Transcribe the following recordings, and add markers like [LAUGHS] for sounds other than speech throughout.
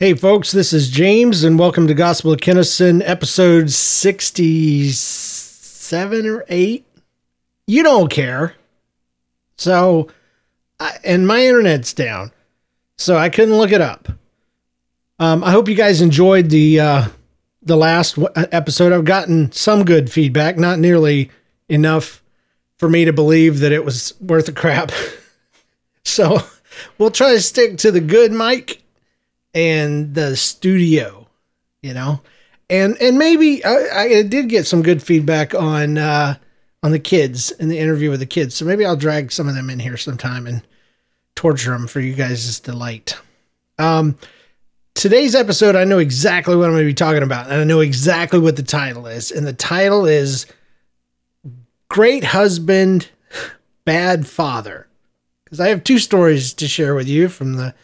Hey, folks, this is James, and welcome to Gospel of Kennison, episode 67 or 8. You don't care. So, I, and my internet's down, so I couldn't look it up. Um, I hope you guys enjoyed the uh, the last w- episode. I've gotten some good feedback, not nearly enough for me to believe that it was worth a crap. [LAUGHS] so, we'll try to stick to the good mic and the studio, you know, and and maybe I, I did get some good feedback on uh, on the kids in the interview with the kids, so maybe I'll drag some of them in here sometime and torture them for you guys' delight. Um, today's episode, I know exactly what I'm going to be talking about, and I know exactly what the title is, and the title is "Great Husband, Bad Father." Because I have two stories to share with you from the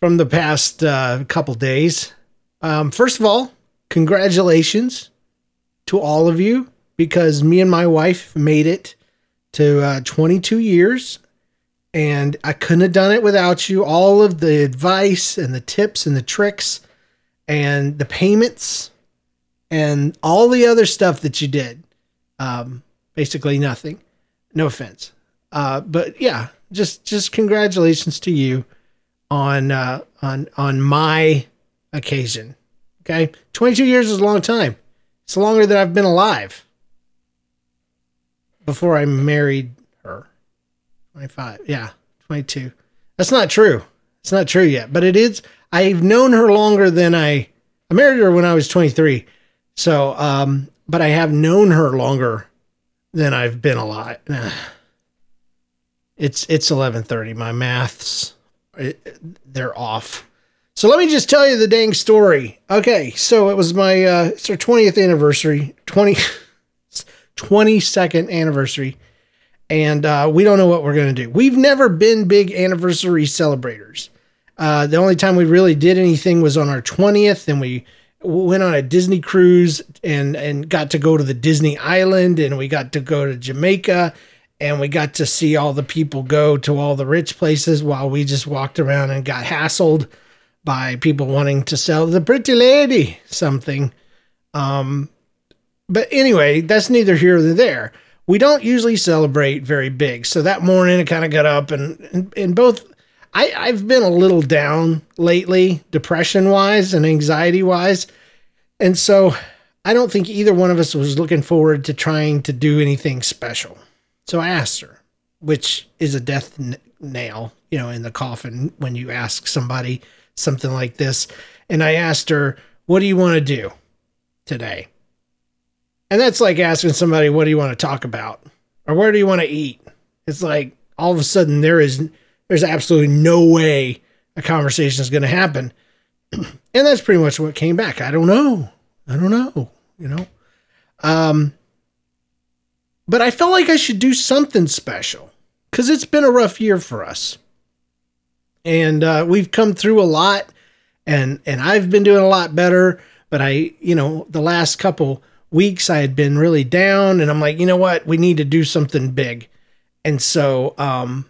from the past uh, couple days. Um, first of all, congratulations to all of you because me and my wife made it to uh, 22 years and I couldn't have done it without you. All of the advice and the tips and the tricks and the payments and all the other stuff that you did. Um, basically nothing. No offense. Uh, but yeah, just just congratulations to you on uh, on on my occasion. Okay, 22 years is a long time. It's longer than I've been alive. Before I married her, 25. Yeah, 22. That's not true. It's not true yet, but it is. I've known her longer than I. I married her when I was 23. So, um, but I have known her longer than I've been alive. [SIGHS] It's it's 11:30. My maths they're off. So let me just tell you the dang story. Okay, so it was my uh, it's our 20th anniversary, 20 [LAUGHS] 22nd anniversary, and uh, we don't know what we're gonna do. We've never been big anniversary celebrators. Uh, the only time we really did anything was on our 20th, and we went on a Disney cruise and and got to go to the Disney Island, and we got to go to Jamaica, and we got to see all the people go to all the rich places while we just walked around and got hassled by people wanting to sell the pretty lady something. Um, but anyway, that's neither here nor there. We don't usually celebrate very big. So that morning I kind of got up and, and, and both I, I've been a little down lately, depression wise and anxiety wise. And so I don't think either one of us was looking forward to trying to do anything special. So I asked her, which is a death n- nail, you know, in the coffin when you ask somebody something like this. And I asked her, What do you want to do today? And that's like asking somebody, What do you want to talk about? Or where do you want to eat? It's like all of a sudden there is there's absolutely no way a conversation is going to happen. [CLEARS THROAT] and that's pretty much what came back. I don't know. I don't know, you know. Um but I felt like I should do something special because it's been a rough year for us. And uh, we've come through a lot, and and I've been doing a lot better. But I, you know, the last couple weeks I had been really down, and I'm like, you know what, we need to do something big. And so, um,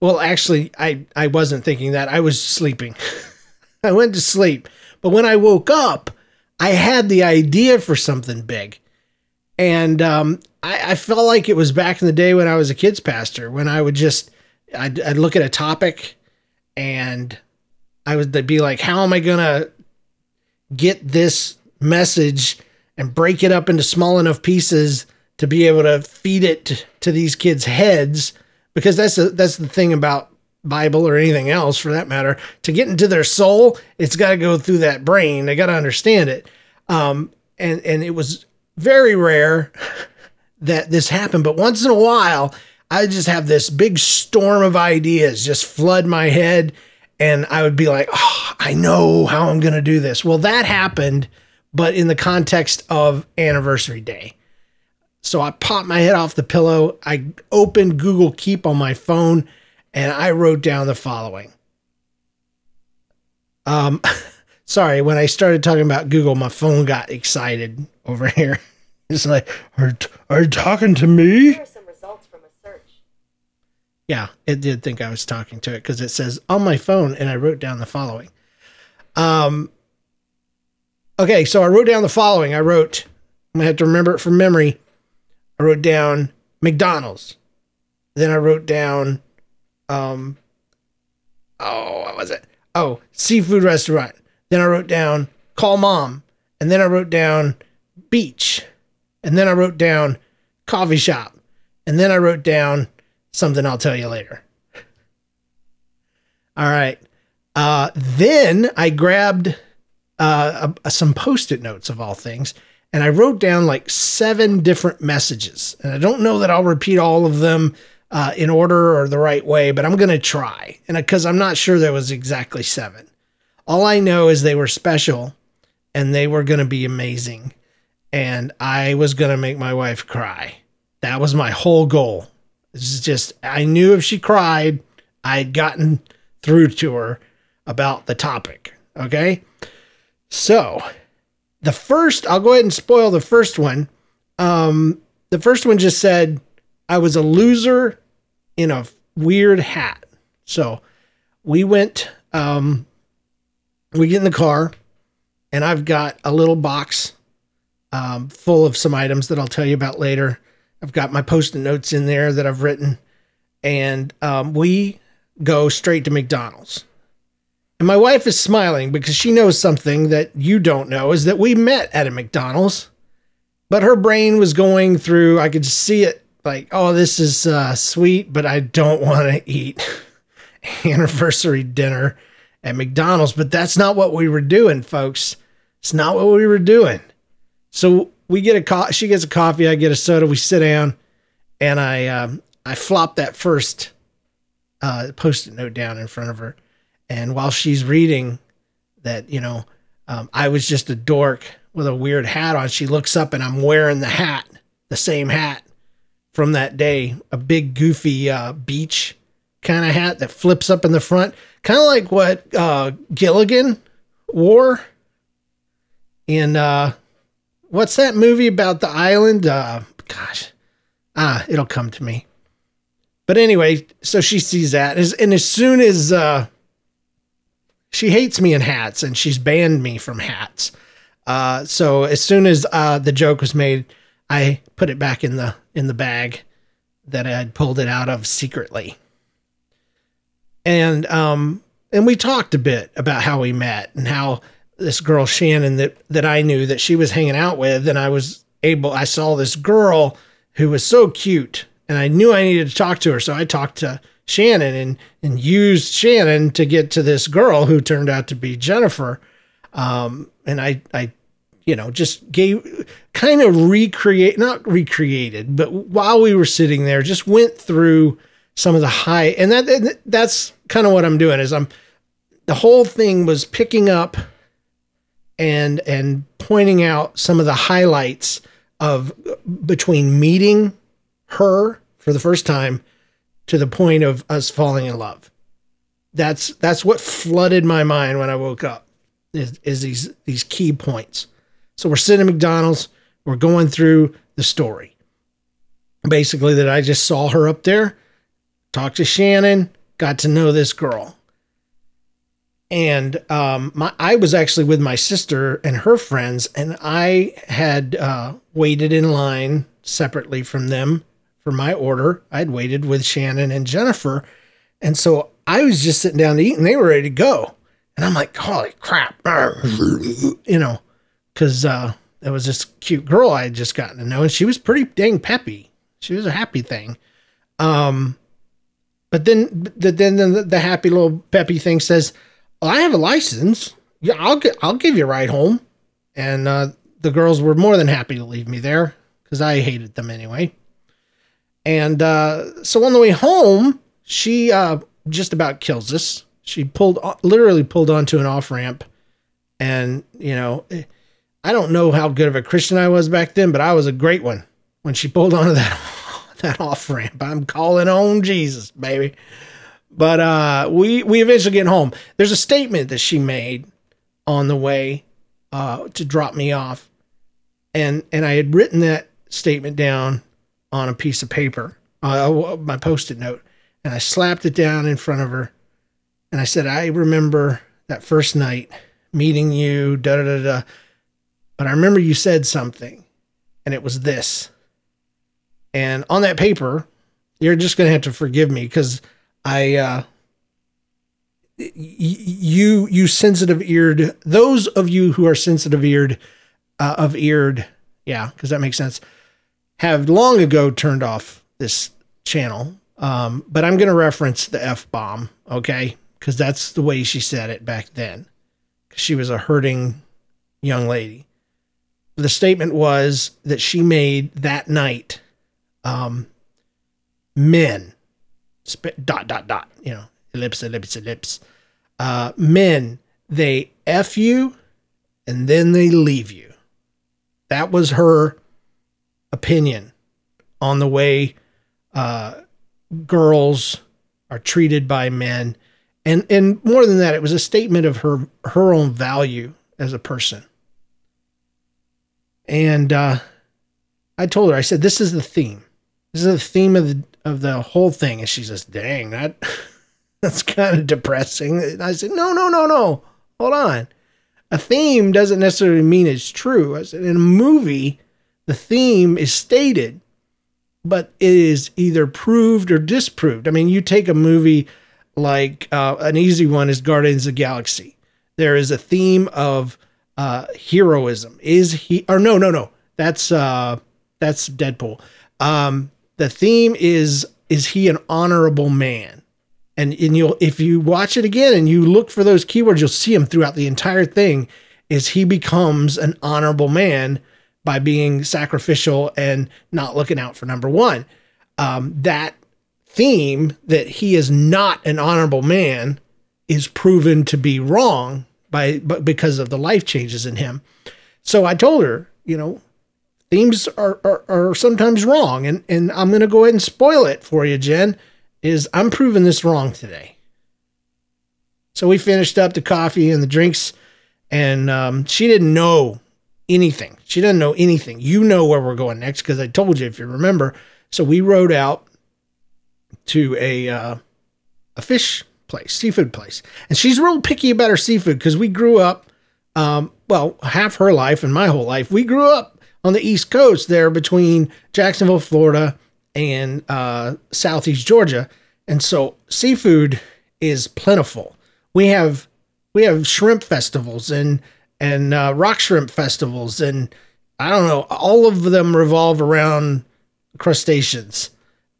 well, actually, I I wasn't thinking that. I was sleeping. [LAUGHS] I went to sleep, but when I woke up, I had the idea for something big, and um, I, I felt like it was back in the day when I was a kids pastor, when I would just I'd, I'd look at a topic and I would be like, how am I gonna get this message and break it up into small enough pieces to be able to feed it to these kids' heads? Because that's the, that's the thing about Bible or anything else for that matter. To get into their soul, it's got to go through that brain. They got to understand it. Um, and and it was very rare that this happened, but once in a while, I just have this big storm of ideas just flood my head. And I would be like, oh, I know how I'm going to do this. Well, that happened, but in the context of anniversary day. So I popped my head off the pillow. I opened Google Keep on my phone and I wrote down the following. Um, [LAUGHS] sorry, when I started talking about Google, my phone got excited over here. [LAUGHS] It's like, are, are you talking to me? Yeah, it did think I was talking to it because it says on my phone, and I wrote down the following. Um, okay, so I wrote down the following. I wrote, I'm gonna have to remember it from memory. I wrote down McDonald's. Then I wrote down, um, oh, what was it? Oh, seafood restaurant. Then I wrote down call mom. And then I wrote down beach. And then I wrote down coffee shop. And then I wrote down something I'll tell you later. [LAUGHS] All right. Uh, then I grabbed uh, a, some post it notes of all things and I wrote down like seven different messages. And I don't know that I'll repeat all of them uh, in order or the right way, but I'm going to try. And because I'm not sure there was exactly seven. All I know is they were special and they were going to be amazing. And I was going to make my wife cry. That was my whole goal. It's just, I knew if she cried, I had gotten through to her about the topic. Okay. So the first, I'll go ahead and spoil the first one. Um, the first one just said, I was a loser in a weird hat. So we went, um, we get in the car, and I've got a little box um, full of some items that I'll tell you about later. I've got my post-it notes in there that I've written, and um, we go straight to McDonald's. And my wife is smiling because she knows something that you don't know is that we met at a McDonald's, but her brain was going through, I could see it like, oh, this is uh, sweet, but I don't [LAUGHS] want to eat [LAUGHS] anniversary dinner at McDonald's. But that's not what we were doing, folks. It's not what we were doing. So we get a co- she gets a coffee, I get a soda, we sit down, and I um, I flop that first uh, post-it note down in front of her. And while she's reading that, you know, um, I was just a dork with a weird hat on, she looks up and I'm wearing the hat, the same hat from that day, a big goofy uh, beach kind of hat that flips up in the front, kind of like what uh, Gilligan wore in uh, what's that movie about the island? Uh, gosh, ah, it'll come to me. But anyway, so she sees that, and as soon as uh, she hates me in hats and she's banned me from hats. Uh, so as soon as uh, the joke was made, I put it back in the in the bag that I had pulled it out of secretly. And um and we talked a bit about how we met and how this girl Shannon that that I knew that she was hanging out with and I was able I saw this girl who was so cute and I knew I needed to talk to her so I talked to Shannon and and used Shannon to get to this girl who turned out to be Jennifer. Um, and I I you know just gave kind of recreate not recreated, but while we were sitting there, just went through some of the high and that that's kind of what I'm doing is I'm the whole thing was picking up and and pointing out some of the highlights of between meeting her for the first time to the point of us falling in love. That's that's what flooded my mind when I woke up is, is these these key points. So we're sitting at McDonald's, we're going through the story. Basically, that I just saw her up there, talked to Shannon, got to know this girl. And um, my, I was actually with my sister and her friends, and I had uh, waited in line separately from them for my order. I'd waited with Shannon and Jennifer. And so I was just sitting down to eat and they were ready to go. And I'm like, holy crap. [LAUGHS] You know, because uh, there was this cute girl I had just gotten to know and she was pretty dang peppy. She was a happy thing. Um, but then, the, then the, the happy little peppy thing says, well, I have a license. Yeah, I'll, I'll give you a ride home. And uh, the girls were more than happy to leave me there because I hated them anyway. And uh, so on the way home, she uh, just about kills us. She pulled, literally pulled onto an off ramp. And, you know, I don't know how good of a Christian I was back then, but I was a great one when she pulled onto that, [LAUGHS] that off ramp. I'm calling on Jesus, baby. But uh, we, we eventually get home. There's a statement that she made on the way uh, to drop me off. And, and I had written that statement down on a piece of paper, uh, my post it note, and I slapped it down in front of her. And I said, I remember that first night meeting you, da da da da. But I remember you said something, and it was this. And on that paper, you're just gonna have to forgive me because I, uh, you, you sensitive eared, those of you who are sensitive eared, uh, of eared, yeah, because that makes sense, have long ago turned off this channel. Um, but I'm gonna reference the f bomb, okay? Because that's the way she said it back then. She was a hurting young lady. The statement was that she made that night um, men, sp- dot, dot, dot, you know, ellipse, ellipse, ellipse. Uh, men, they F you and then they leave you. That was her opinion on the way uh, girls are treated by men and and more than that, it was a statement of her her own value as a person. And uh, I told her, I said, "This is the theme. This is the theme of the of the whole thing." And she says, "Dang, that [LAUGHS] that's kind of depressing." And I said, "No, no, no, no. Hold on. A theme doesn't necessarily mean it's true. I said, in a movie, the theme is stated, but it is either proved or disproved. I mean, you take a movie." like uh, an easy one is Guardians of the Galaxy. There is a theme of uh, heroism. Is he or no, no, no. That's uh, that's Deadpool. Um, the theme is is he an honorable man? And and you'll if you watch it again and you look for those keywords, you'll see him throughout the entire thing. Is he becomes an honorable man by being sacrificial and not looking out for number one? Um, that theme that he is not an honorable man is proven to be wrong by but because of the life changes in him. So I told her, you know, themes are, are, are sometimes wrong, and and I'm gonna go ahead and spoil it for you, Jen. Is I'm proving this wrong today. So we finished up the coffee and the drinks, and um, she didn't know anything. She doesn't know anything. You know where we're going next because I told you if you remember. So we rode out to a uh, a fish place, seafood place, and she's real picky about her seafood because we grew up, um, well, half her life and my whole life, we grew up on the East Coast there between Jacksonville, Florida, and uh, Southeast Georgia, and so seafood is plentiful. We have we have shrimp festivals and and uh, rock shrimp festivals and I don't know, all of them revolve around crustaceans.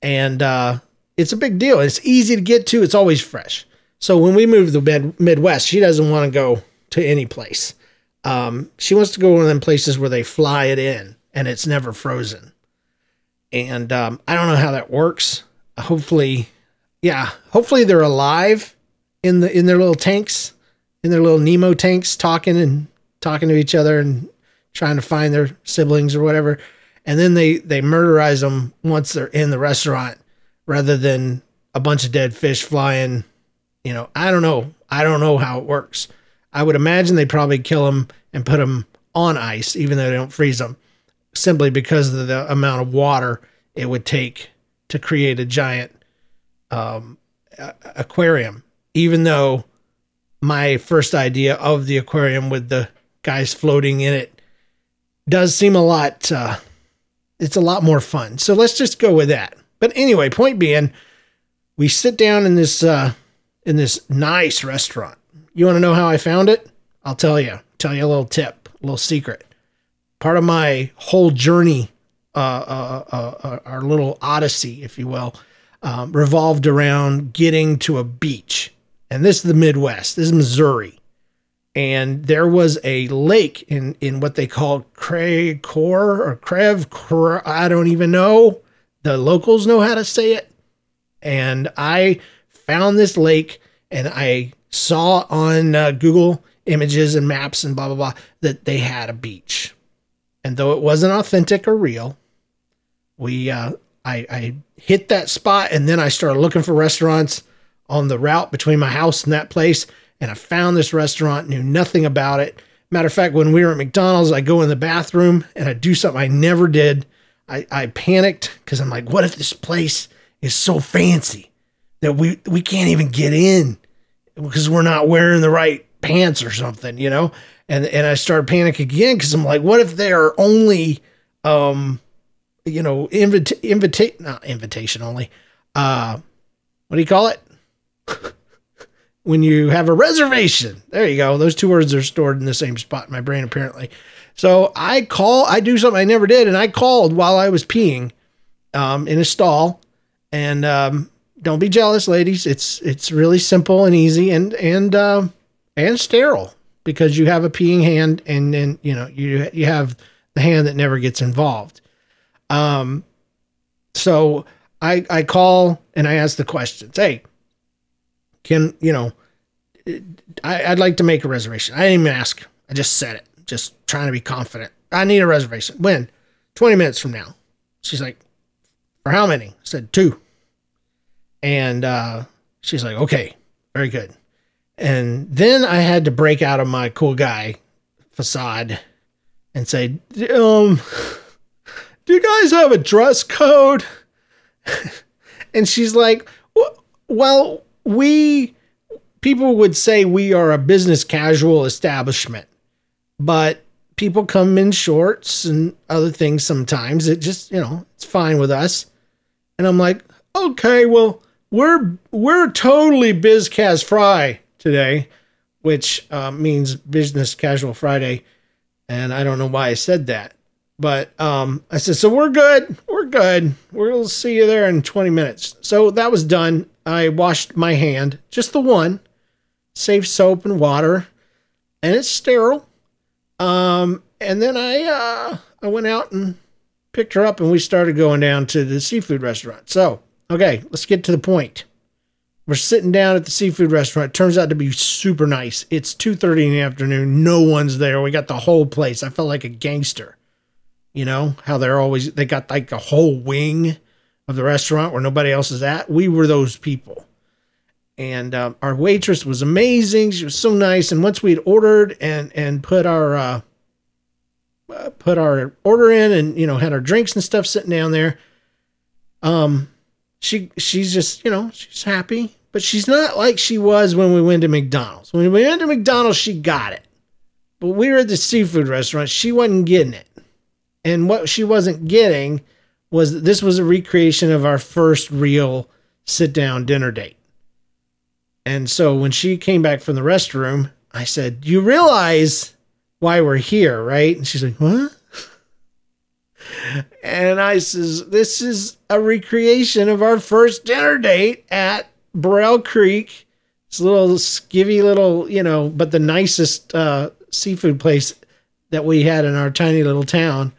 And uh, it's a big deal. It's easy to get to. It's always fresh. So when we move to the mid- Midwest, she doesn't want to go to any place. Um, she wants to go one of them places where they fly it in and it's never frozen. And um, I don't know how that works. Hopefully, yeah, hopefully they're alive in the in their little tanks, in their little Nemo tanks, talking and talking to each other and trying to find their siblings or whatever. And then they they murderize them once they're in the restaurant rather than a bunch of dead fish flying. You know, I don't know. I don't know how it works. I would imagine they probably kill them and put them on ice, even though they don't freeze them, simply because of the amount of water it would take to create a giant um, aquarium. Even though my first idea of the aquarium with the guys floating in it does seem a lot, uh, it's a lot more fun. So let's just go with that. But anyway, point being, we sit down in this uh, in this nice restaurant. You want to know how I found it? I'll tell you. Tell you a little tip, a little secret. Part of my whole journey, uh, uh, uh, uh our little odyssey, if you will, um, revolved around getting to a beach. And this is the Midwest. This is Missouri. And there was a lake in, in what they call Cray Core or Crev, I don't even know the locals know how to say it. And I found this lake and I saw on uh, Google images and maps and blah, blah, blah that they had a beach. And though it wasn't authentic or real, we, uh, I, I hit that spot and then I started looking for restaurants on the route between my house and that place. And I found this restaurant, knew nothing about it. Matter of fact, when we were at McDonald's, I go in the bathroom and I do something I never did. I, I panicked because I'm like, what if this place is so fancy that we we can't even get in because we're not wearing the right pants or something, you know? And and I started panicking again because I'm like, what if they are only um you know, invita- invita- not invitation only. Uh what do you call it? [LAUGHS] when you have a reservation. There you go. Those two words are stored in the same spot in my brain, apparently. So I call, I do something I never did, and I called while I was peeing um, in a stall. And um, don't be jealous, ladies. It's it's really simple and easy and and uh, and sterile because you have a peeing hand, and then you know you you have the hand that never gets involved. Um, so I I call and I ask the questions. Hey, can you know? I, would like to make a reservation. I didn't even ask. I just said it, just trying to be confident. I need a reservation. When? 20 minutes from now. She's like, for how many? I said two. And uh, she's like, okay, very good. And then I had to break out of my cool guy facade and say, um, do you guys have a dress code? [LAUGHS] and she's like, well, we people would say we are a business casual establishment, but people come in shorts and other things sometimes. It just, you know, it's fine with us. And I'm like, okay, well, we're we're totally biz cas fry today, which uh, means business casual Friday. And I don't know why I said that. But um, I said, so we're good. We're good. We'll see you there in 20 minutes. So that was done. I washed my hand, just the one, saved soap and water, and it's sterile. Um, and then I uh, I went out and picked her up, and we started going down to the seafood restaurant. So, okay, let's get to the point. We're sitting down at the seafood restaurant. It turns out to be super nice. It's 2:30 in the afternoon. No one's there. We got the whole place. I felt like a gangster. You know, how they're always they got like a whole wing of the restaurant where nobody else is at. We were those people. And um, our waitress was amazing. She was so nice. And once we'd ordered and and put our uh, uh, put our order in, and you know had our drinks and stuff sitting down there, um, she she's just you know she's happy, but she's not like she was when we went to McDonald's. When we went to McDonald's, she got it, but we were at the seafood restaurant. She wasn't getting it, and what she wasn't getting was this was a recreation of our first real sit down dinner date. And so when she came back from the restroom, I said, You realize why we're here, right? And she's like, What? And I says, This is a recreation of our first dinner date at Burrell Creek. It's a little skivvy little, you know, but the nicest uh, seafood place that we had in our tiny little town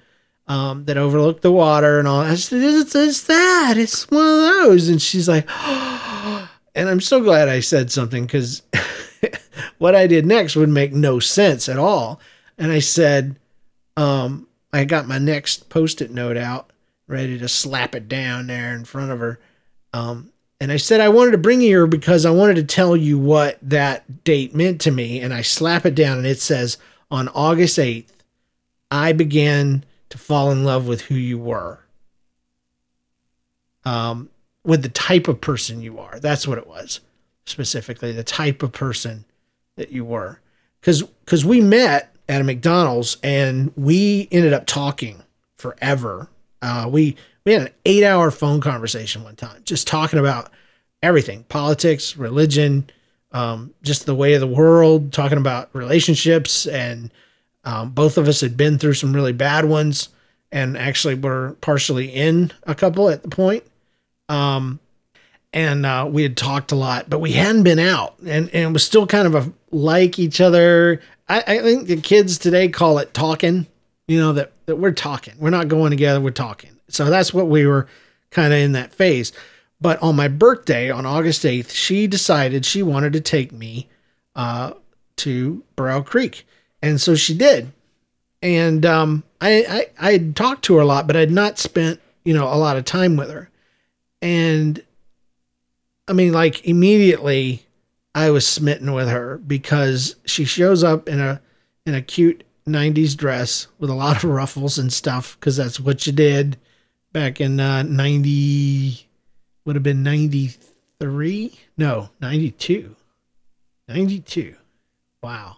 um, that overlooked the water and all. I said, it's, it's that. It's one of those. And she's like, oh. [GASPS] and I'm so glad I said something because [LAUGHS] what I did next would make no sense at all. And I said, um, I got my next post it note out, ready to slap it down there in front of her. Um, and I said, I wanted to bring you here because I wanted to tell you what that date meant to me. And I slap it down and it says, on August 8th, I began to fall in love with who you were. Um, with the type of person you are. That's what it was specifically, the type of person that you were. Because because we met at a McDonald's and we ended up talking forever. Uh, we we had an eight hour phone conversation one time, just talking about everything politics, religion, um, just the way of the world, talking about relationships and um, both of us had been through some really bad ones and actually were partially in a couple at the point. Um, and uh, we had talked a lot, but we hadn't been out, and, and was still kind of a like each other. I, I think the kids today call it talking. You know that that we're talking. We're not going together. We're talking. So that's what we were kind of in that phase. But on my birthday on August eighth, she decided she wanted to take me uh, to Burrell Creek and so she did. And um, I, I I had talked to her a lot, but I had not spent you know a lot of time with her. And I mean, like immediately, I was smitten with her because she shows up in a in a cute 90s dress with a lot of ruffles and stuff because that's what you did back in uh, 90 would have been 93 no 92 92 Wow.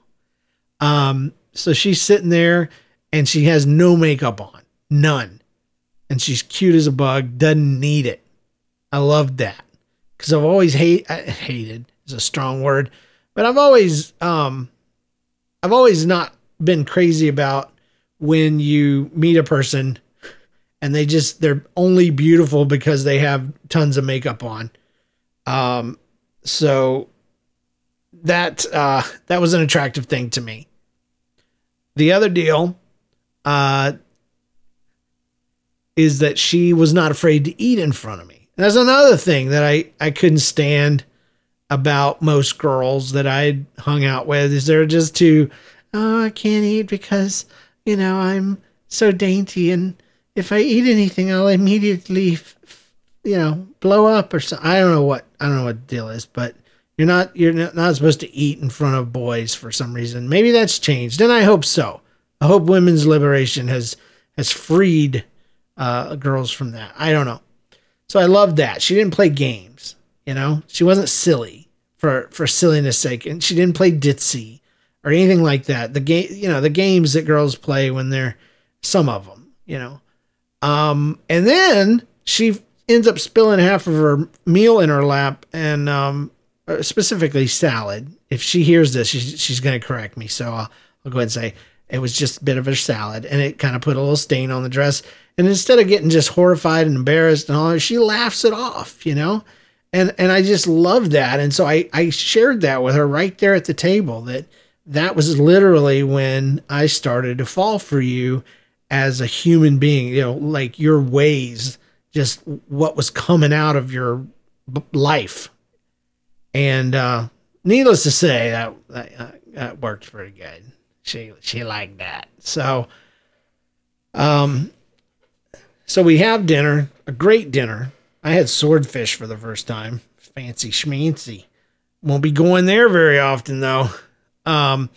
Um, so she's sitting there and she has no makeup on, none. And she's cute as a bug, doesn't need it. I love that because I've always hate hated is a strong word, but I've always um, I've always not been crazy about when you meet a person and they just they're only beautiful because they have tons of makeup on. Um, so that uh, that was an attractive thing to me. The other deal uh, is that she was not afraid to eat in front of me. And that's another thing that I, I couldn't stand about most girls that I hung out with is they're just too, oh, I can't eat because, you know, I'm so dainty and if I eat anything, I'll immediately, you know, blow up or something. I don't know what, I don't know what the deal is, but you're not you're not supposed to eat in front of boys for some reason. Maybe that's changed, and I hope so. I hope women's liberation has has freed uh, girls from that. I don't know. So I loved that she didn't play games. You know, she wasn't silly for for silliness sake, and she didn't play ditzy or anything like that. The game, you know, the games that girls play when they're some of them, you know. Um, and then she ends up spilling half of her meal in her lap, and um, uh, specifically salad. If she hears this, she's, she's going to correct me. So I'll, I'll go ahead and say it was just a bit of a salad and it kind of put a little stain on the dress. And instead of getting just horrified and embarrassed and all that, she laughs it off, you know? And, and I just love that. And so I, I shared that with her right there at the table that that was literally when I started to fall for you as a human being, you know, like your ways, just what was coming out of your life and uh, needless to say, that, that, that worked pretty good. She she liked that. So, um, so we have dinner, a great dinner. I had swordfish for the first time. Fancy schmancy. Won't be going there very often though. Um,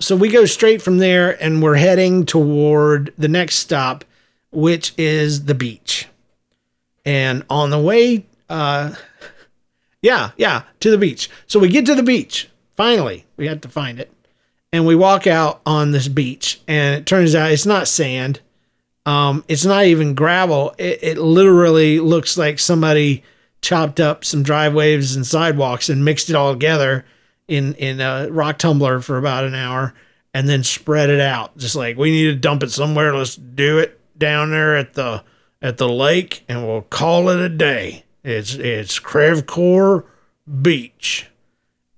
so we go straight from there and we're heading toward the next stop, which is the beach. And on the way, uh, yeah, yeah, to the beach. So we get to the beach. Finally, we had to find it. And we walk out on this beach, and it turns out it's not sand. Um, it's not even gravel. It, it literally looks like somebody chopped up some driveways and sidewalks and mixed it all together in in a rock tumbler for about an hour and then spread it out. Just like we need to dump it somewhere. Let's do it down there at the at the lake and we'll call it a day. It's it's Crevecoeur Beach.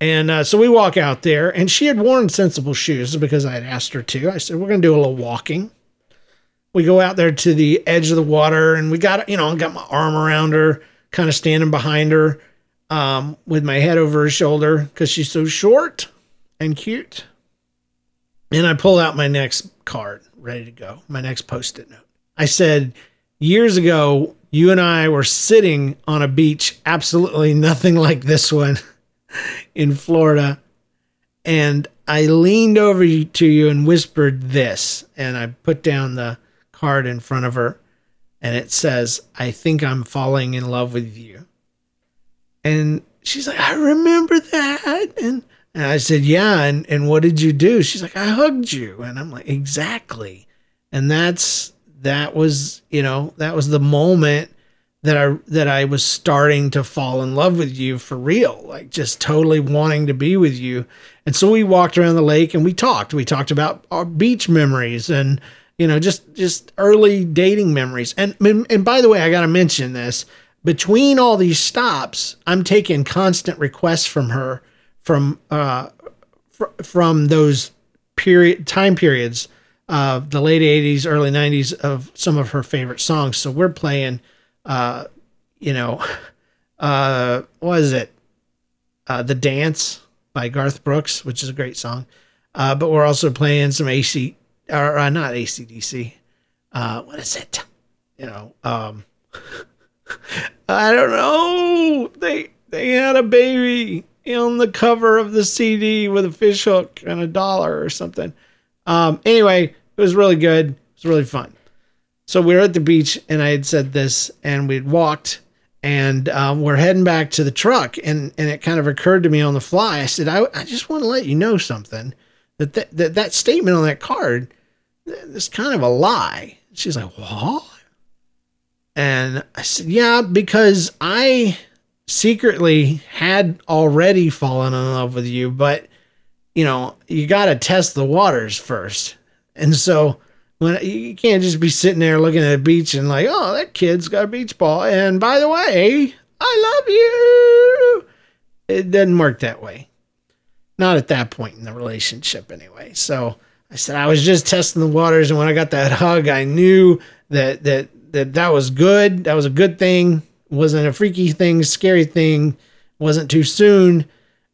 And uh, so we walk out there, and she had worn sensible shoes because I had asked her to. I said, We're going to do a little walking. We go out there to the edge of the water, and we got, you know, I got my arm around her, kind of standing behind her um, with my head over her shoulder because she's so short and cute. And I pull out my next card, ready to go, my next post it note. I said, Years ago, you and I were sitting on a beach, absolutely nothing like this one [LAUGHS] in Florida. And I leaned over to you and whispered this. And I put down the card in front of her. And it says, I think I'm falling in love with you. And she's like, I remember that. And, and I said, Yeah. And, and what did you do? She's like, I hugged you. And I'm like, Exactly. And that's that was, you know, that was the moment that I that I was starting to fall in love with you for real, like just totally wanting to be with you. And so we walked around the lake and we talked. We talked about our beach memories and you know just just early dating memories. And and by the way, I got to mention this. Between all these stops, I'm taking constant requests from her from uh fr- from those period time periods uh, the late 80s, early 90s of some of her favorite songs. So we're playing, uh, you know, [LAUGHS] uh, what is it? Uh, the Dance by Garth Brooks, which is a great song. Uh, but we're also playing some AC, or uh, not ACDC. Uh, what is it? You know, um, [LAUGHS] I don't know. They they had a baby on the cover of the CD with a fish hook and a dollar or something. Um, anyway, it was really good. It was really fun. So we were at the beach, and I had said this, and we'd walked, and um, we're heading back to the truck and and it kind of occurred to me on the fly i said i, I just want to let you know something that that, that that statement on that card is kind of a lie she's like what and i said yeah because i secretly had already fallen in love with you but you know you got to test the waters first and so when you can't just be sitting there looking at a beach and like, oh, that kid's got a beach ball. And by the way, I love you. It doesn't work that way. Not at that point in the relationship, anyway. So I said I was just testing the waters, and when I got that hug, I knew that that that that was good. That was a good thing. Wasn't a freaky thing, scary thing. wasn't too soon.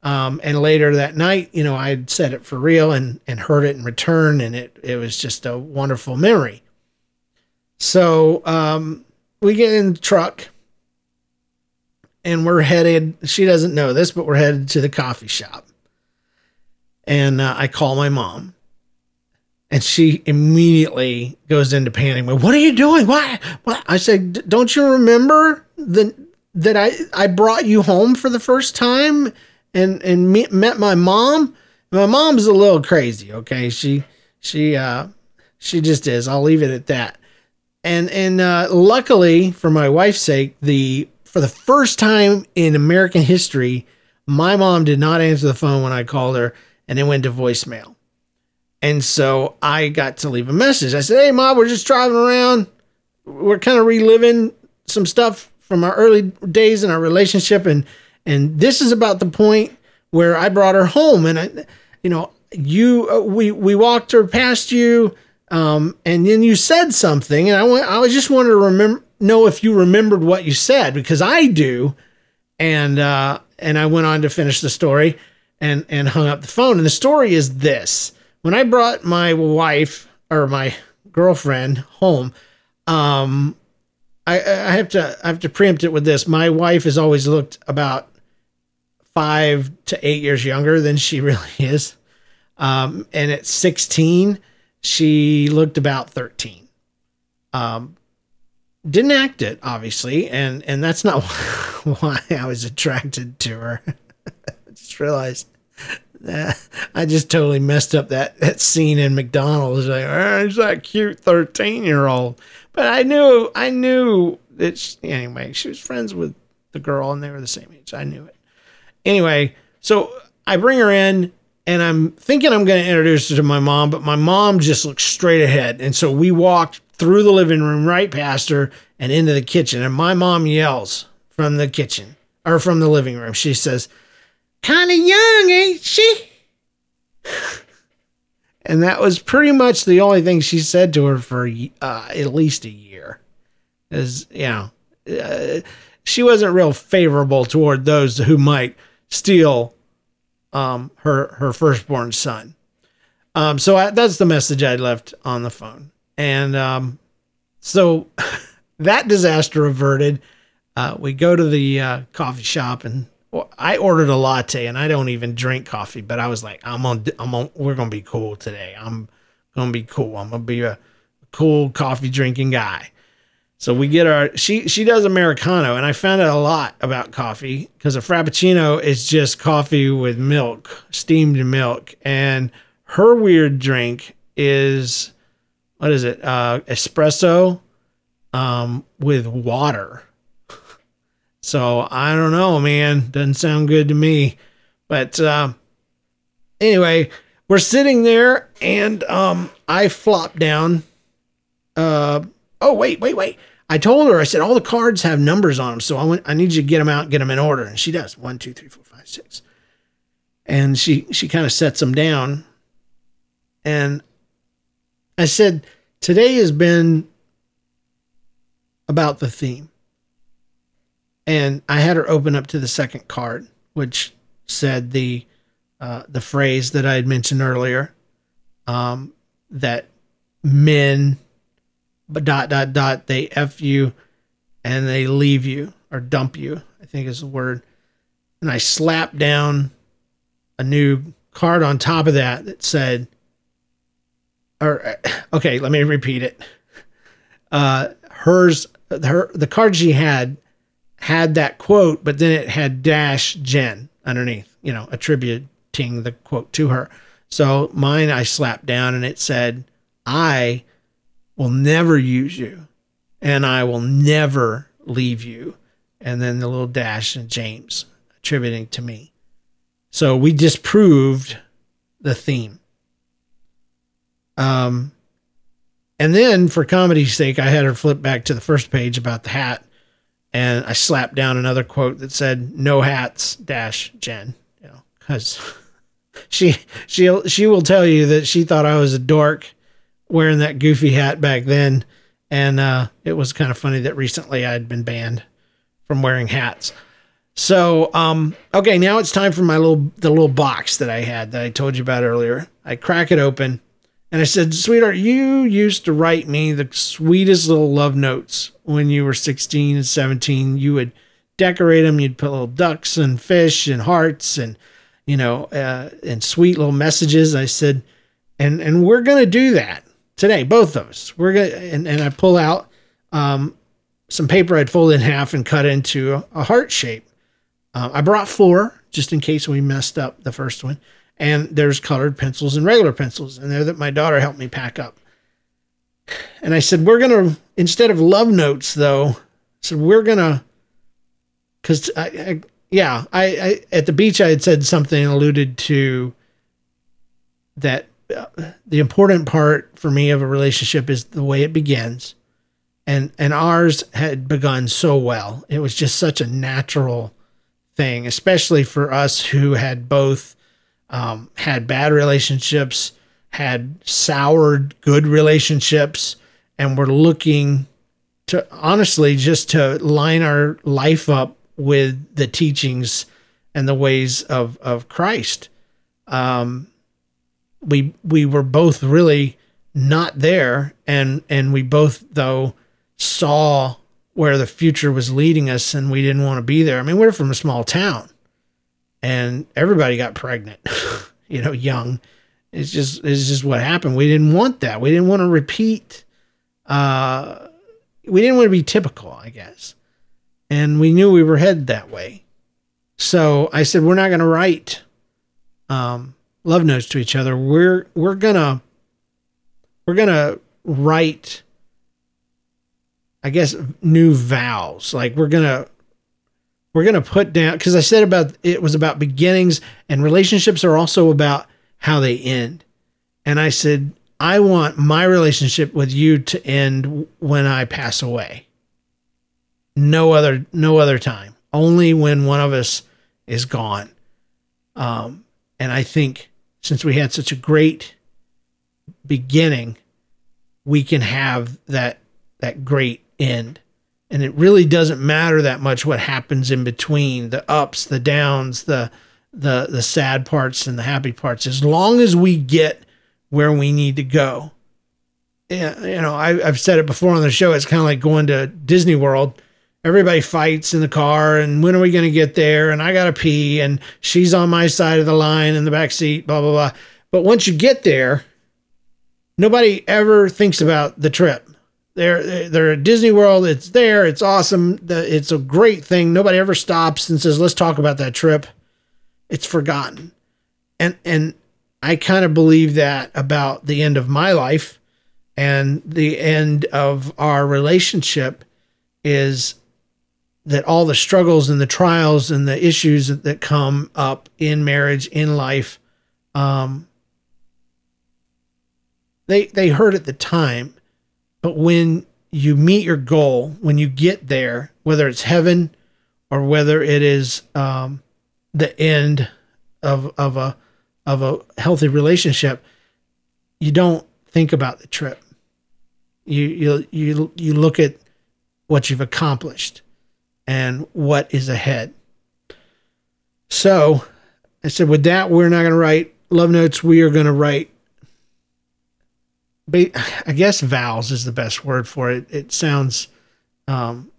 Um, and later that night, you know, I said it for real and, and heard it in return, and it, it was just a wonderful memory. So um, we get in the truck and we're headed, she doesn't know this, but we're headed to the coffee shop. And uh, I call my mom. And she immediately goes into panic. What are you doing? Why? What? I said, don't you remember the, that I, I brought you home for the first time? and and me, met my mom. My mom's a little crazy. Okay, she she uh she just is. I'll leave it at that. And and uh, luckily for my wife's sake, the for the first time in American history, my mom did not answer the phone when I called her, and it went to voicemail. And so I got to leave a message. I said, "Hey, mom, we're just driving around. We're kind of reliving some stuff from our early days in our relationship, and and this is about the point where I brought her home, and I, you know, you uh, we we walked her past you, um, and then you said something, and I went, I just wanted to remember know if you remembered what you said because I do, and uh, and I went on to finish the story, and and hung up the phone, and the story is this: when I brought my wife or my girlfriend home, um, I, I have to I have to preempt it with this. My wife has always looked about five to eight years younger than she [LAUGHS] really is. Um, and at 16, she looked about 13. Um, didn't act it, obviously, and and that's not [LAUGHS] why I was attracted to her. [LAUGHS] Just realized [LAUGHS] I just totally messed up that, that scene in McDonald's. Like, oh, it's that cute 13 year old. But I knew, I knew that, she, anyway, she was friends with the girl and they were the same age. I knew it. Anyway, so I bring her in and I'm thinking I'm going to introduce her to my mom, but my mom just looks straight ahead. And so we walked through the living room right past her and into the kitchen. And my mom yells from the kitchen or from the living room. She says, Kind of young, ain't she? [LAUGHS] and that was pretty much the only thing she said to her for uh, at least a year. Is, you know, uh, she wasn't real favorable toward those who might steal um, her her firstborn son. Um, so I, that's the message I left on the phone, and um, so [LAUGHS] that disaster averted. Uh, we go to the uh, coffee shop, and I ordered a latte, and I don't even drink coffee, but I was like, I'm on, I'm on, we're gonna be cool today. I'm gonna be cool. I'm gonna be a cool coffee drinking guy. So we get our she she does americano, and I found out a lot about coffee because a frappuccino is just coffee with milk, steamed milk, and her weird drink is what is it? Uh, espresso um, with water. So I don't know, man. Doesn't sound good to me. But uh, anyway, we're sitting there, and um, I flop down. Uh, oh wait, wait, wait. I told her, I said, all the cards have numbers on them. So I went, I need you to get them out, get them in order. And she does one, two, three, four, five, six. And she, she kind of sets them down. And I said, today has been about the theme. And I had her open up to the second card, which said the, uh, the phrase that I had mentioned earlier, um, that men but dot dot dot they f you and they leave you or dump you i think is the word. And i slapped down a new card on top of that that said or okay let me repeat it. Uh hers her the card she had had that quote, but then it had dash Jen underneath, you know, attributing the quote to her. So mine I slapped down and it said, I will never use you and I will never leave you. And then the little dash and James attributing to me. So we disproved the theme. Um, and then for comedy's sake, I had her flip back to the first page about the hat, and I slapped down another quote that said "No hats dash Jen," you know, because [LAUGHS] she she she will tell you that she thought I was a dork wearing that goofy hat back then, and uh, it was kind of funny that recently I had been banned from wearing hats. So, um, okay, now it's time for my little the little box that I had that I told you about earlier. I crack it open, and I said, "Sweetheart, you used to write me the sweetest little love notes when you were 16 and 17. You would decorate them. You'd put little ducks and fish and hearts and you know uh, and sweet little messages." I said, "And and we're gonna do that today, both of us. We're gonna and and I pull out um, some paper I'd fold in half and cut into a, a heart shape." Uh, I brought four just in case we messed up the first one. And there's colored pencils and regular pencils, and they're that my daughter helped me pack up. And I said, we're gonna instead of love notes though, I said we're gonna, because I, I, yeah, I, I at the beach I had said something alluded to that uh, the important part for me of a relationship is the way it begins and and ours had begun so well it was just such a natural thing, especially for us who had both um, had bad relationships, had soured good relationships, and were looking to honestly just to line our life up with the teachings and the ways of of Christ. Um, we we were both really not there, and and we both though saw where the future was leading us and we didn't want to be there. I mean, we're from a small town and everybody got pregnant, [LAUGHS] you know, young. It's just it's just what happened. We didn't want that. We didn't want to repeat uh we didn't want to be typical, I guess. And we knew we were headed that way. So I said we're not going to write um love notes to each other. We're we're to we're to write I guess new vows. Like we're gonna we're gonna put down because I said about it was about beginnings and relationships are also about how they end. And I said I want my relationship with you to end when I pass away. No other no other time. Only when one of us is gone. Um, and I think since we had such a great beginning, we can have that that great end. And it really doesn't matter that much what happens in between the ups, the downs, the the the sad parts and the happy parts as long as we get where we need to go. Yeah, you know, I, I've said it before on the show. It's kind of like going to Disney World. Everybody fights in the car, and when are we going to get there? And I got to pee, and she's on my side of the line in the back seat, blah, blah, blah. But once you get there, nobody ever thinks about the trip. They're they're at Disney World. It's there. It's awesome. It's a great thing. Nobody ever stops and says, "Let's talk about that trip." It's forgotten, and and I kind of believe that about the end of my life and the end of our relationship is that all the struggles and the trials and the issues that come up in marriage in life um, they they hurt at the time but when you meet your goal, when you get there, whether it's heaven or whether it is um, the end of of a of a healthy relationship, you don't think about the trip. You you you you look at what you've accomplished and what is ahead. So I said, with that, we're not going to write love notes. We are going to write [SIGHS] I guess vows is the best word for it. It sounds um,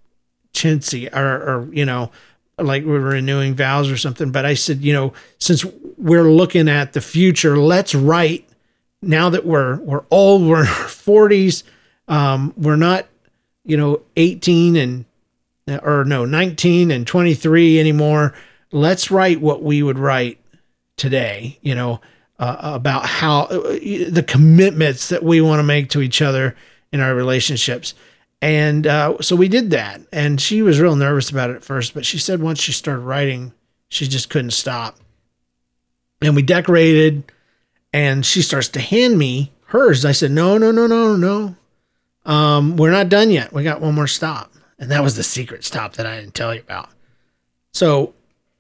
chintzy or, or, you know, like we are renewing vows or something. But I said, you know, since we're looking at the future, let's write now that we're we're old, we're in our forties, um, we're not, you know, eighteen and or no, 19 and 23 anymore. Let's write what we would write today, you know, uh, about how uh, the commitments that we want to make to each other in our relationships. And uh, so we did that. And she was real nervous about it at first, but she said once she started writing, she just couldn't stop. And we decorated, and she starts to hand me hers. I said, No, no, no, no, no. Um, we're not done yet. We got one more stop. And that was the secret stop that I didn't tell you about. So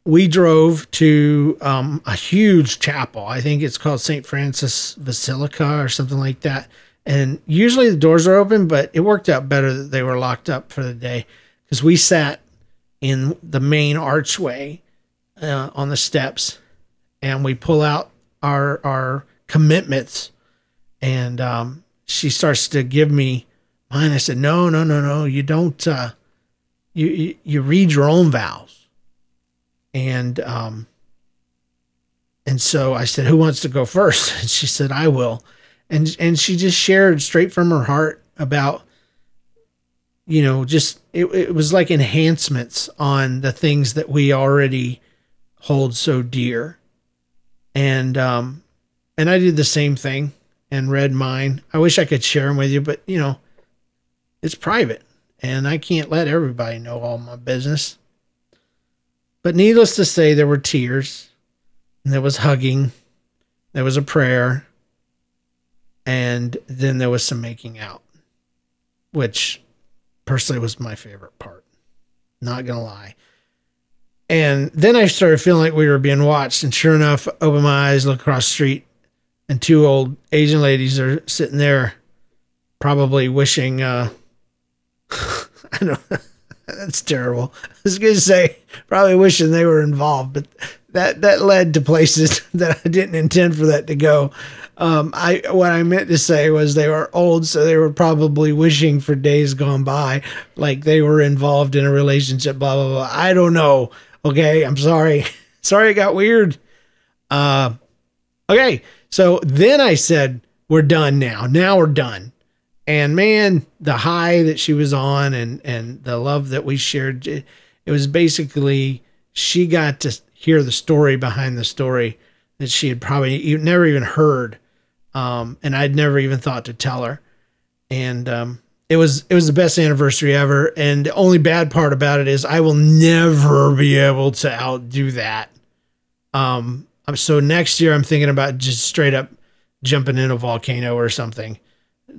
we drove to um, a huge chapel. I think it's called St. Francis Basilica or something like that. And usually the doors are open, but it worked out better that they were locked up for the day because we sat in the main archway uh, on the steps and we pull out our our commitments and um, she starts to give me mine. I said, no, no, no, no, you don't. Uh, you, you, you read your own vows, and um, and so I said, who wants to go first? [LAUGHS] And she said, I will, and and she just shared straight from her heart about, you know, just it, it was like enhancements on the things that we already hold so dear, and um, and I did the same thing and read mine. I wish I could share them with you, but you know, it's private and I can't let everybody know all my business. But needless to say, there were tears, there was hugging, there was a prayer, and then there was some making out, which personally was my favorite part. Not gonna lie. And then I started feeling like we were being watched, and sure enough, open my eyes, look across the street, and two old Asian ladies are sitting there, probably wishing. Uh, [LAUGHS] I don't. That's terrible. [LAUGHS] I was going to say probably wishing they were involved, but that that led to places [LAUGHS] that I didn't intend for that to go. Um, I what I meant to say was they were old, so they were probably wishing for days gone by, like they were involved in a relationship. Blah blah blah. I don't know. Okay, I'm sorry. [LAUGHS] sorry, it got weird. Uh, okay. So then I said, We're done now. Now we're done. And man, the high that she was on and, and the love that we shared, it was basically she got to hear the story behind the story that she had probably never even heard. Um, and I'd never even thought to tell her. And um, it was it was the best anniversary ever. And the only bad part about it is I will never be able to outdo that. Um, so next year, I'm thinking about just straight up jumping in a volcano or something,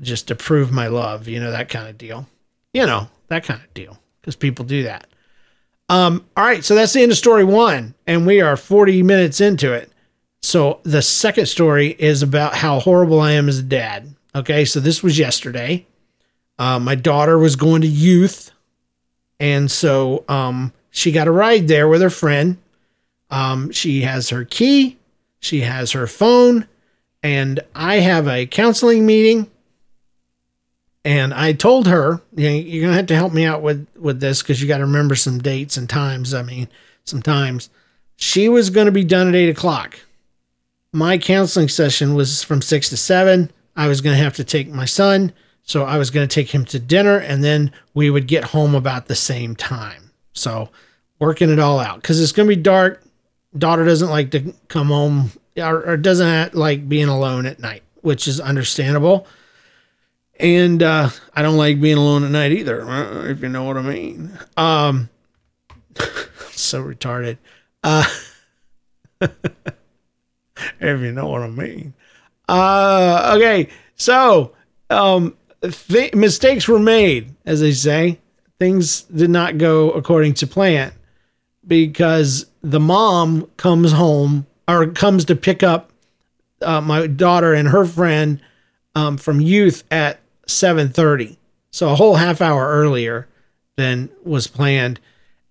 just to prove my love. You know that kind of deal. You know that kind of deal because people do that. Um, all right, so that's the end of story one, and we are 40 minutes into it. So the second story is about how horrible I am as a dad. Okay, so this was yesterday. Uh, my daughter was going to youth, and so um, she got a ride there with her friend um, she has her key, she has her phone, and I have a counseling meeting. And I told her, you know, you're gonna have to help me out with with this because you got to remember some dates and times. I mean, sometimes she was to be done at eight o'clock. My counseling session was from six to seven. I was to have to take my son, so I was to take him to dinner, and then we would get home about the same time. So working it all out because it's to be dark daughter doesn't like to come home or, or doesn't like being alone at night, which is understandable. And uh, I don't like being alone at night either, uh, if you know what I mean. Um, [LAUGHS] so retarded. Uh, [LAUGHS] if you know what I mean. Uh, okay, so um, th- mistakes were made, as they say. Things did not go according to plan because the mom comes home or comes to pick up uh, my daughter and her friend um, from youth at 7.30 so a whole half hour earlier than was planned.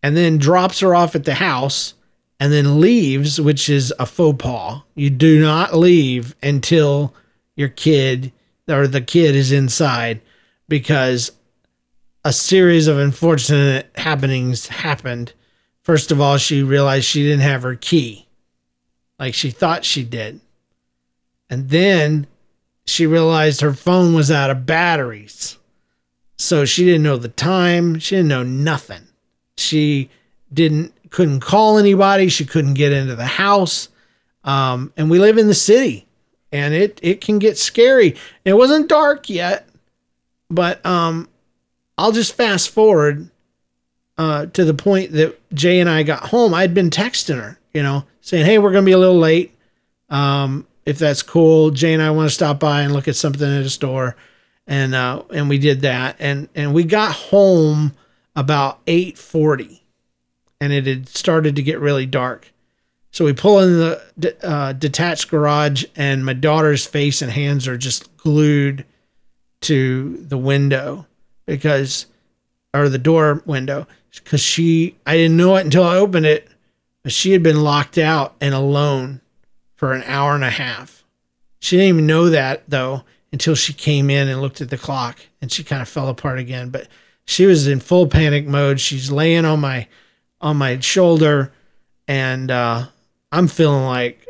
And then drops her off at the house and then leaves which is a faux pas. You do not leave until your kid or the kid is inside because a series of unfortunate happenings happened. First of all, she realized she didn't have her key like she thought she did. And then she realized her phone was out of batteries. So she didn't know the time, she didn't know nothing. She didn't couldn't call anybody. She couldn't get into the house. Um, and we live in the city, and it it can get scary. It wasn't dark yet, but um, I'll just fast forward uh, to the point that Jay and I got home. I'd been texting her, you know, saying, "Hey, we're gonna be a little late. Um, if that's cool, Jay and I want to stop by and look at something at a store." And uh, and we did that, and and we got home about eight forty, and it had started to get really dark. So we pull in the uh, detached garage, and my daughter's face and hands are just glued to the window because, or the door window, because she, I didn't know it until I opened it, but she had been locked out and alone for an hour and a half. She didn't even know that though until she came in and looked at the clock and she kind of fell apart again. But she was in full panic mode. She's laying on my on my shoulder and uh I'm feeling like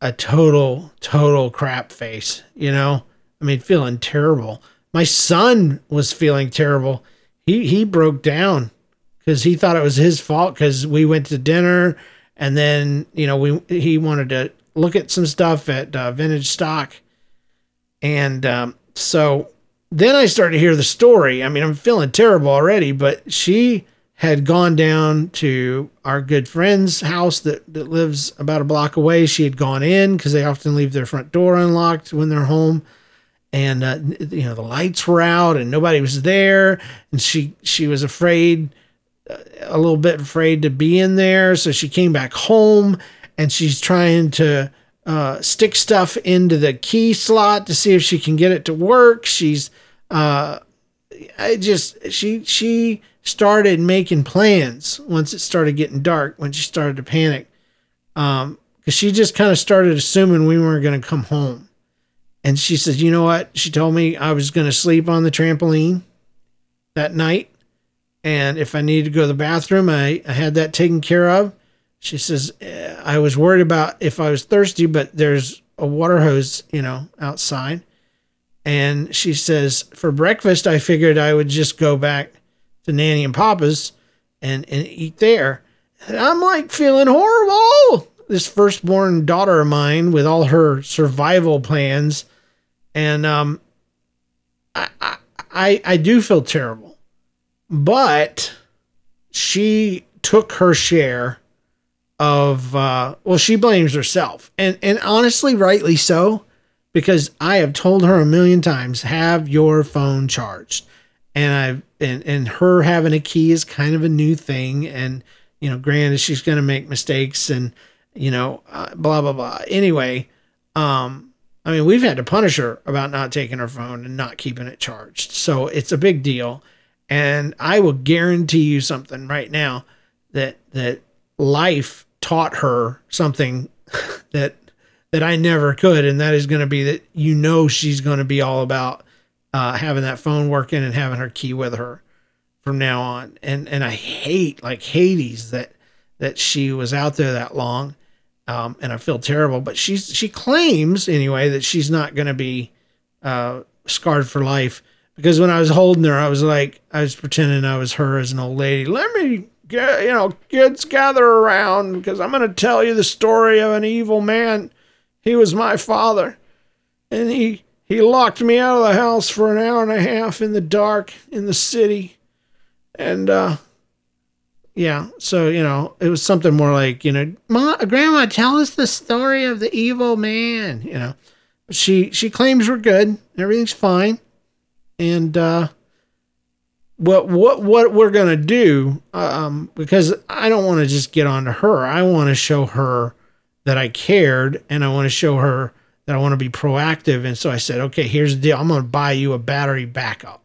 a total, total crap face, you know? I mean, feeling terrible. My son was feeling terrible. He he broke down because he thought it was his fault because we went to dinner and then you know we he wanted to look at some stuff at uh, vintage stock and um, so then I started to hear the story. I mean, I'm feeling terrible already, but she had gone down to our good friend's house that, that lives about a block away. She had gone in because they often leave their front door unlocked when they're home. And uh, you know the lights were out and nobody was there, and she she was afraid, uh, a little bit afraid to be in there. So she came back home and she's trying to uh, stick stuff into the key slot to see if she can get it to work. She's uh, I just she she started making plans once it started getting dark when she started to panic um because she just kind of started assuming we weren't going to come home. And she says you know what? She told me i was going to sleep on the trampoline that night and if i needed to go to the bathroom i, I had that taken care of she says eh, i was worried about if i was thirsty but there's a water hose you know outside and she says for breakfast i figured i would just go back to Nanny and Papa's and, and eat there. And I'm like feeling horrible. This firstborn daughter of mine with all her survival plans. And um, I, I, I do feel terrible. But she took her share of uh, well she blames herself and and honestly rightly so because i have told her a million times have your phone charged and I've and and her having a key is kind of a new thing, and you know, granted she's going to make mistakes and you know, uh, blah blah blah. Anyway, um, I mean, we've had to punish her about not taking her phone and not keeping it charged, so it's a big deal. And I will guarantee you something right now that that life taught her something [LAUGHS] that that I never could, and that is going to be that you know she's going to be all about uh, having that phone working and having her key with her from now on. And and I hate like Hades that that she was out there that long. Um, and I feel terrible, but she's she claims anyway that she's not going to be uh, scarred for life because when I was holding her, I was like I was pretending I was her as an old lady. Let me get you know kids gather around because I'm going to tell you the story of an evil man. He was my father, and he he locked me out of the house for an hour and a half in the dark in the city. And, uh, yeah, so, you know, it was something more like, you know, Ma, Grandma, tell us the story of the evil man, you know. She she claims we're good, everything's fine. And uh what what what we're gonna do um because i don't want to just get on to her i want to show her that i cared and i want to show her that I want to be proactive. And so I said, okay, here's the deal. I'm to buy you a battery backup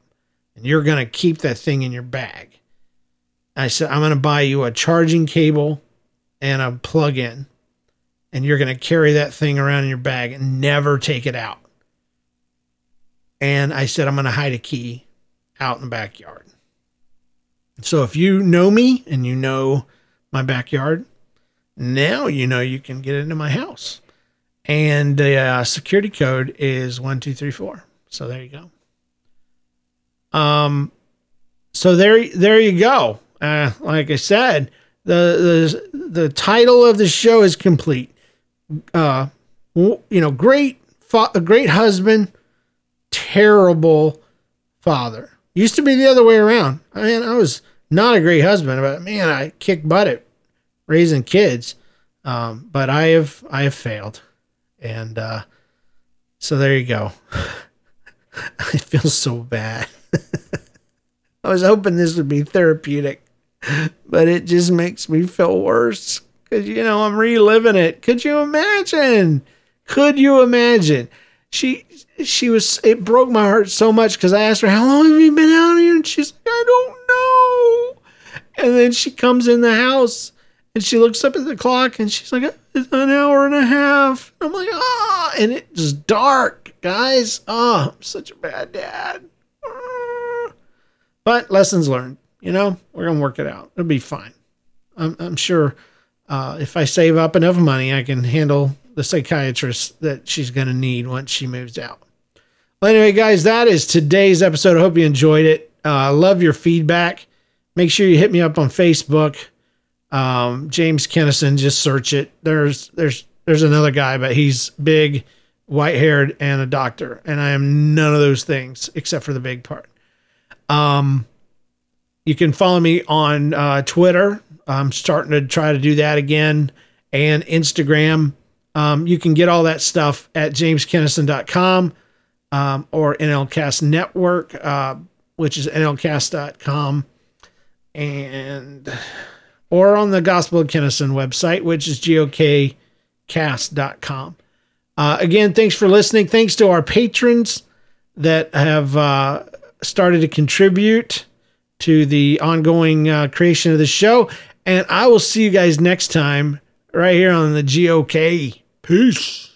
and you're to keep that thing in your bag. I said, I'm to buy you a charging cable and a plug in and you're to carry that thing around in your bag and never take it out. And I said, I'm to hide a key out in the backyard. So if you know me and you know my backyard, now you know you can get into my house and the uh, security code is one two three four. So there you go. Um, so there there you go. uh, like I said, the the the title of the show is complete. Uh, you know, great, a great husband, terrible father. Used to be the other way around. I mean, I was not a great husband, but man, I kicked butt at raising kids. Um, but I have I have failed, and uh, so there you go. [LAUGHS] I feel so bad. [LAUGHS] I was hoping this would be therapeutic, but it just makes me feel worse because you know I'm reliving it. Could you imagine? Could you imagine? She she was it broke my heart so much because I asked her how long have you been out here and she's like I don't know, and then she comes in the house and she looks up at the clock and she's like it's an hour and a half. I'm like ah, and it's dark, guys. Oh, I'm such a bad dad. But lessons learned. You know, we're gonna work it out. It'll be fine. I'm, I'm sure uh, if I save up enough money, I can handle the psychiatrist that she's gonna need once she moves out. Well, anyway, guys, that is today's episode. I hope you enjoyed it. I uh, love your feedback. Make sure you hit me up on Facebook. Um, James Kennison, just search it. There's there's there's another guy, but he's big, white haired, and a doctor, and I am none of those things except for the big part. Um, you can follow me on uh, Twitter. I'm starting to try to do that again, and Instagram. Um, you can get all that stuff at jameskennison.com um, or NLCast Network, uh, which is nlcast.com, and or on the Gospel of Kennison website, which is gokcast.com. Uh, again, thanks for listening. Thanks to our patrons that have uh, started to contribute to the ongoing uh, creation of the show. And I will see you guys next time right here on the GOK. Peace.